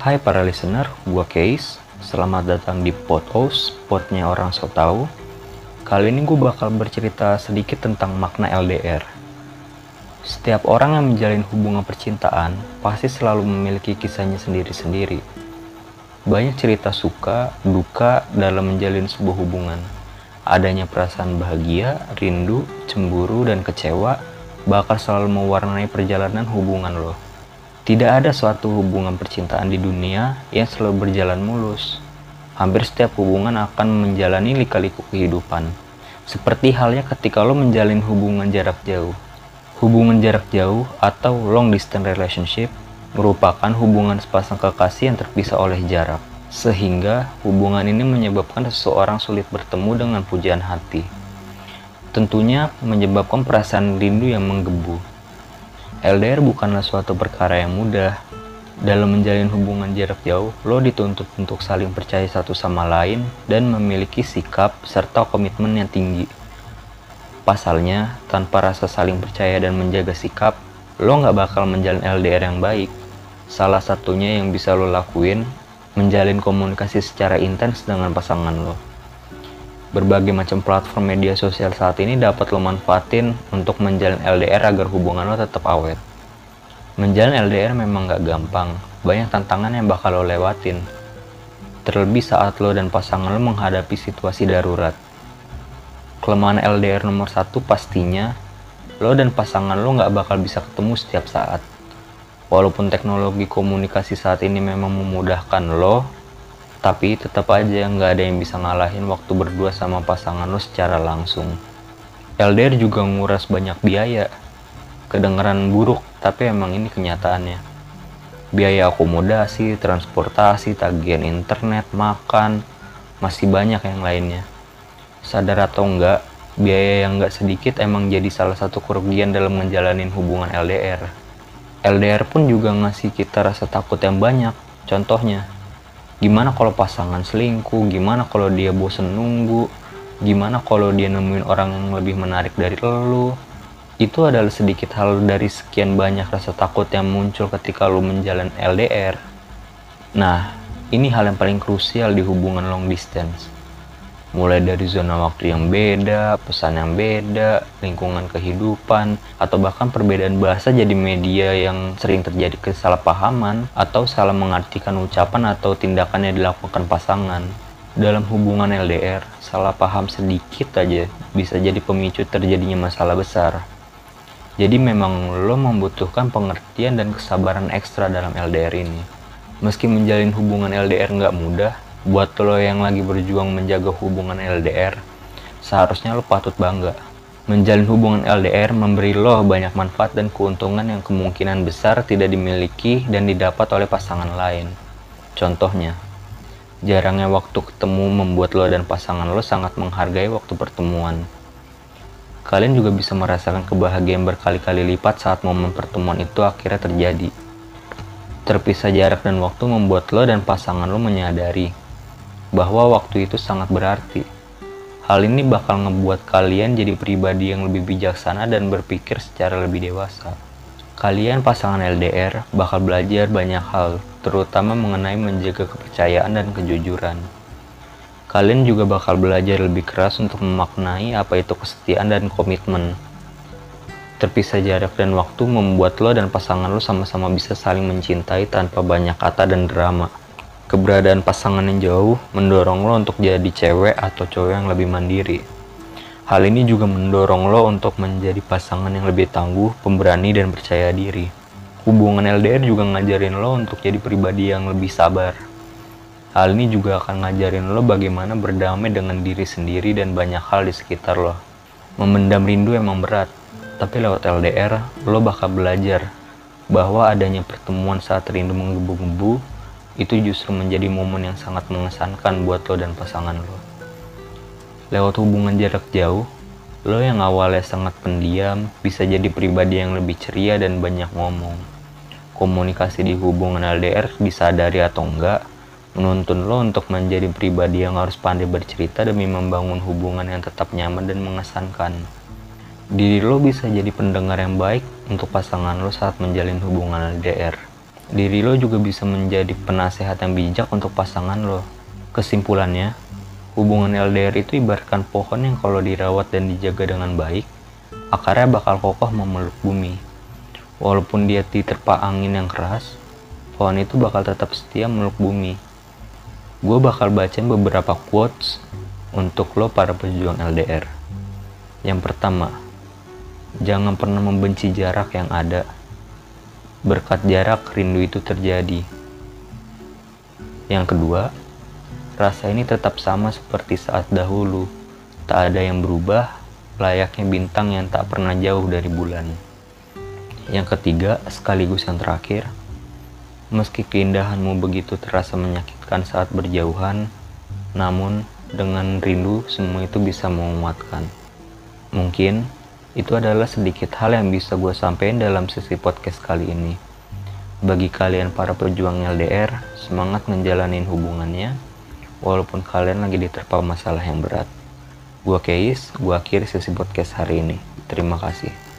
Hai para listener, gua Case. Selamat datang di Potos, potnya orang so tau. Kali ini gue bakal bercerita sedikit tentang makna LDR. Setiap orang yang menjalin hubungan percintaan pasti selalu memiliki kisahnya sendiri-sendiri. Banyak cerita suka, duka dalam menjalin sebuah hubungan. Adanya perasaan bahagia, rindu, cemburu, dan kecewa bakal selalu mewarnai perjalanan hubungan lo. Tidak ada suatu hubungan percintaan di dunia yang selalu berjalan mulus. Hampir setiap hubungan akan menjalani lika-liku kehidupan. Seperti halnya ketika lo menjalin hubungan jarak jauh. Hubungan jarak jauh atau long distance relationship merupakan hubungan sepasang kekasih yang terpisah oleh jarak. Sehingga hubungan ini menyebabkan seseorang sulit bertemu dengan pujian hati. Tentunya menyebabkan perasaan rindu yang menggebu LDR bukanlah suatu perkara yang mudah. Dalam menjalin hubungan jarak jauh, lo dituntut untuk saling percaya satu sama lain dan memiliki sikap serta komitmen yang tinggi. Pasalnya, tanpa rasa saling percaya dan menjaga sikap, lo nggak bakal menjalin LDR yang baik. Salah satunya yang bisa lo lakuin, menjalin komunikasi secara intens dengan pasangan lo. Berbagai macam platform media sosial saat ini dapat lo manfaatin untuk menjalin LDR agar hubungan lo tetap awet. Menjalin LDR memang gak gampang, banyak tantangan yang bakal lo lewatin. Terlebih saat lo dan pasangan lo menghadapi situasi darurat. Kelemahan LDR nomor satu pastinya, lo dan pasangan lo gak bakal bisa ketemu setiap saat. Walaupun teknologi komunikasi saat ini memang memudahkan lo tapi tetap aja nggak ada yang bisa ngalahin waktu berdua sama pasangan lo secara langsung. LDR juga nguras banyak biaya. Kedengeran buruk, tapi emang ini kenyataannya. Biaya akomodasi, transportasi, tagihan internet, makan, masih banyak yang lainnya. Sadar atau enggak, biaya yang enggak sedikit emang jadi salah satu kerugian dalam menjalani hubungan LDR. LDR pun juga ngasih kita rasa takut yang banyak. Contohnya, gimana kalau pasangan selingkuh? Gimana kalau dia bosen nunggu? Gimana kalau dia nemuin orang yang lebih menarik dari lo itu adalah sedikit hal dari sekian banyak rasa takut yang muncul ketika lo menjalani LDR nah ini hal yang paling krusial di hubungan long distance mulai dari zona waktu yang beda, pesan yang beda, lingkungan kehidupan, atau bahkan perbedaan bahasa jadi media yang sering terjadi kesalahpahaman atau salah mengartikan ucapan atau tindakan yang dilakukan pasangan. Dalam hubungan LDR, salah paham sedikit aja bisa jadi pemicu terjadinya masalah besar. Jadi memang lo membutuhkan pengertian dan kesabaran ekstra dalam LDR ini. Meski menjalin hubungan LDR nggak mudah, buat lo yang lagi berjuang menjaga hubungan LDR, seharusnya lo patut bangga. Menjalin hubungan LDR memberi lo banyak manfaat dan keuntungan yang kemungkinan besar tidak dimiliki dan didapat oleh pasangan lain. Contohnya, jarangnya waktu ketemu membuat lo dan pasangan lo sangat menghargai waktu pertemuan. Kalian juga bisa merasakan kebahagiaan berkali-kali lipat saat momen pertemuan itu akhirnya terjadi. Terpisah jarak dan waktu membuat lo dan pasangan lo menyadari bahwa waktu itu sangat berarti. Hal ini bakal ngebuat kalian jadi pribadi yang lebih bijaksana dan berpikir secara lebih dewasa. Kalian pasangan LDR bakal belajar banyak hal, terutama mengenai menjaga kepercayaan dan kejujuran. Kalian juga bakal belajar lebih keras untuk memaknai apa itu kesetiaan dan komitmen. Terpisah jarak dan waktu membuat lo dan pasangan lo sama-sama bisa saling mencintai tanpa banyak kata dan drama keberadaan pasangan yang jauh mendorong lo untuk jadi cewek atau cowok yang lebih mandiri. Hal ini juga mendorong lo untuk menjadi pasangan yang lebih tangguh, pemberani, dan percaya diri. Hubungan LDR juga ngajarin lo untuk jadi pribadi yang lebih sabar. Hal ini juga akan ngajarin lo bagaimana berdamai dengan diri sendiri dan banyak hal di sekitar lo. Memendam rindu emang berat, tapi lewat LDR, lo bakal belajar bahwa adanya pertemuan saat rindu menggebu-gebu itu justru menjadi momen yang sangat mengesankan buat lo dan pasangan lo. Lewat hubungan jarak jauh, lo yang awalnya sangat pendiam bisa jadi pribadi yang lebih ceria dan banyak ngomong. Komunikasi di hubungan LDR disadari atau enggak, menuntun lo untuk menjadi pribadi yang harus pandai bercerita demi membangun hubungan yang tetap nyaman dan mengesankan. Diri lo bisa jadi pendengar yang baik untuk pasangan lo saat menjalin hubungan LDR diri lo juga bisa menjadi penasehat yang bijak untuk pasangan lo. Kesimpulannya, hubungan LDR itu ibaratkan pohon yang kalau dirawat dan dijaga dengan baik, akarnya bakal kokoh memeluk bumi. Walaupun dia diterpa angin yang keras, pohon itu bakal tetap setia meluk bumi. Gue bakal bacain beberapa quotes untuk lo para pejuang LDR. Yang pertama, jangan pernah membenci jarak yang ada Berkat jarak, rindu itu terjadi. Yang kedua, rasa ini tetap sama seperti saat dahulu. Tak ada yang berubah, layaknya bintang yang tak pernah jauh dari bulan. Yang ketiga, sekaligus yang terakhir, meski keindahanmu begitu terasa menyakitkan saat berjauhan, namun dengan rindu semua itu bisa menguatkan. Mungkin itu adalah sedikit hal yang bisa gue sampaikan dalam sesi podcast kali ini. Bagi kalian para pejuang LDR, semangat ngejalanin hubungannya, walaupun kalian lagi diterpa masalah yang berat. Gue Keis, gue akhiri sesi podcast hari ini. Terima kasih.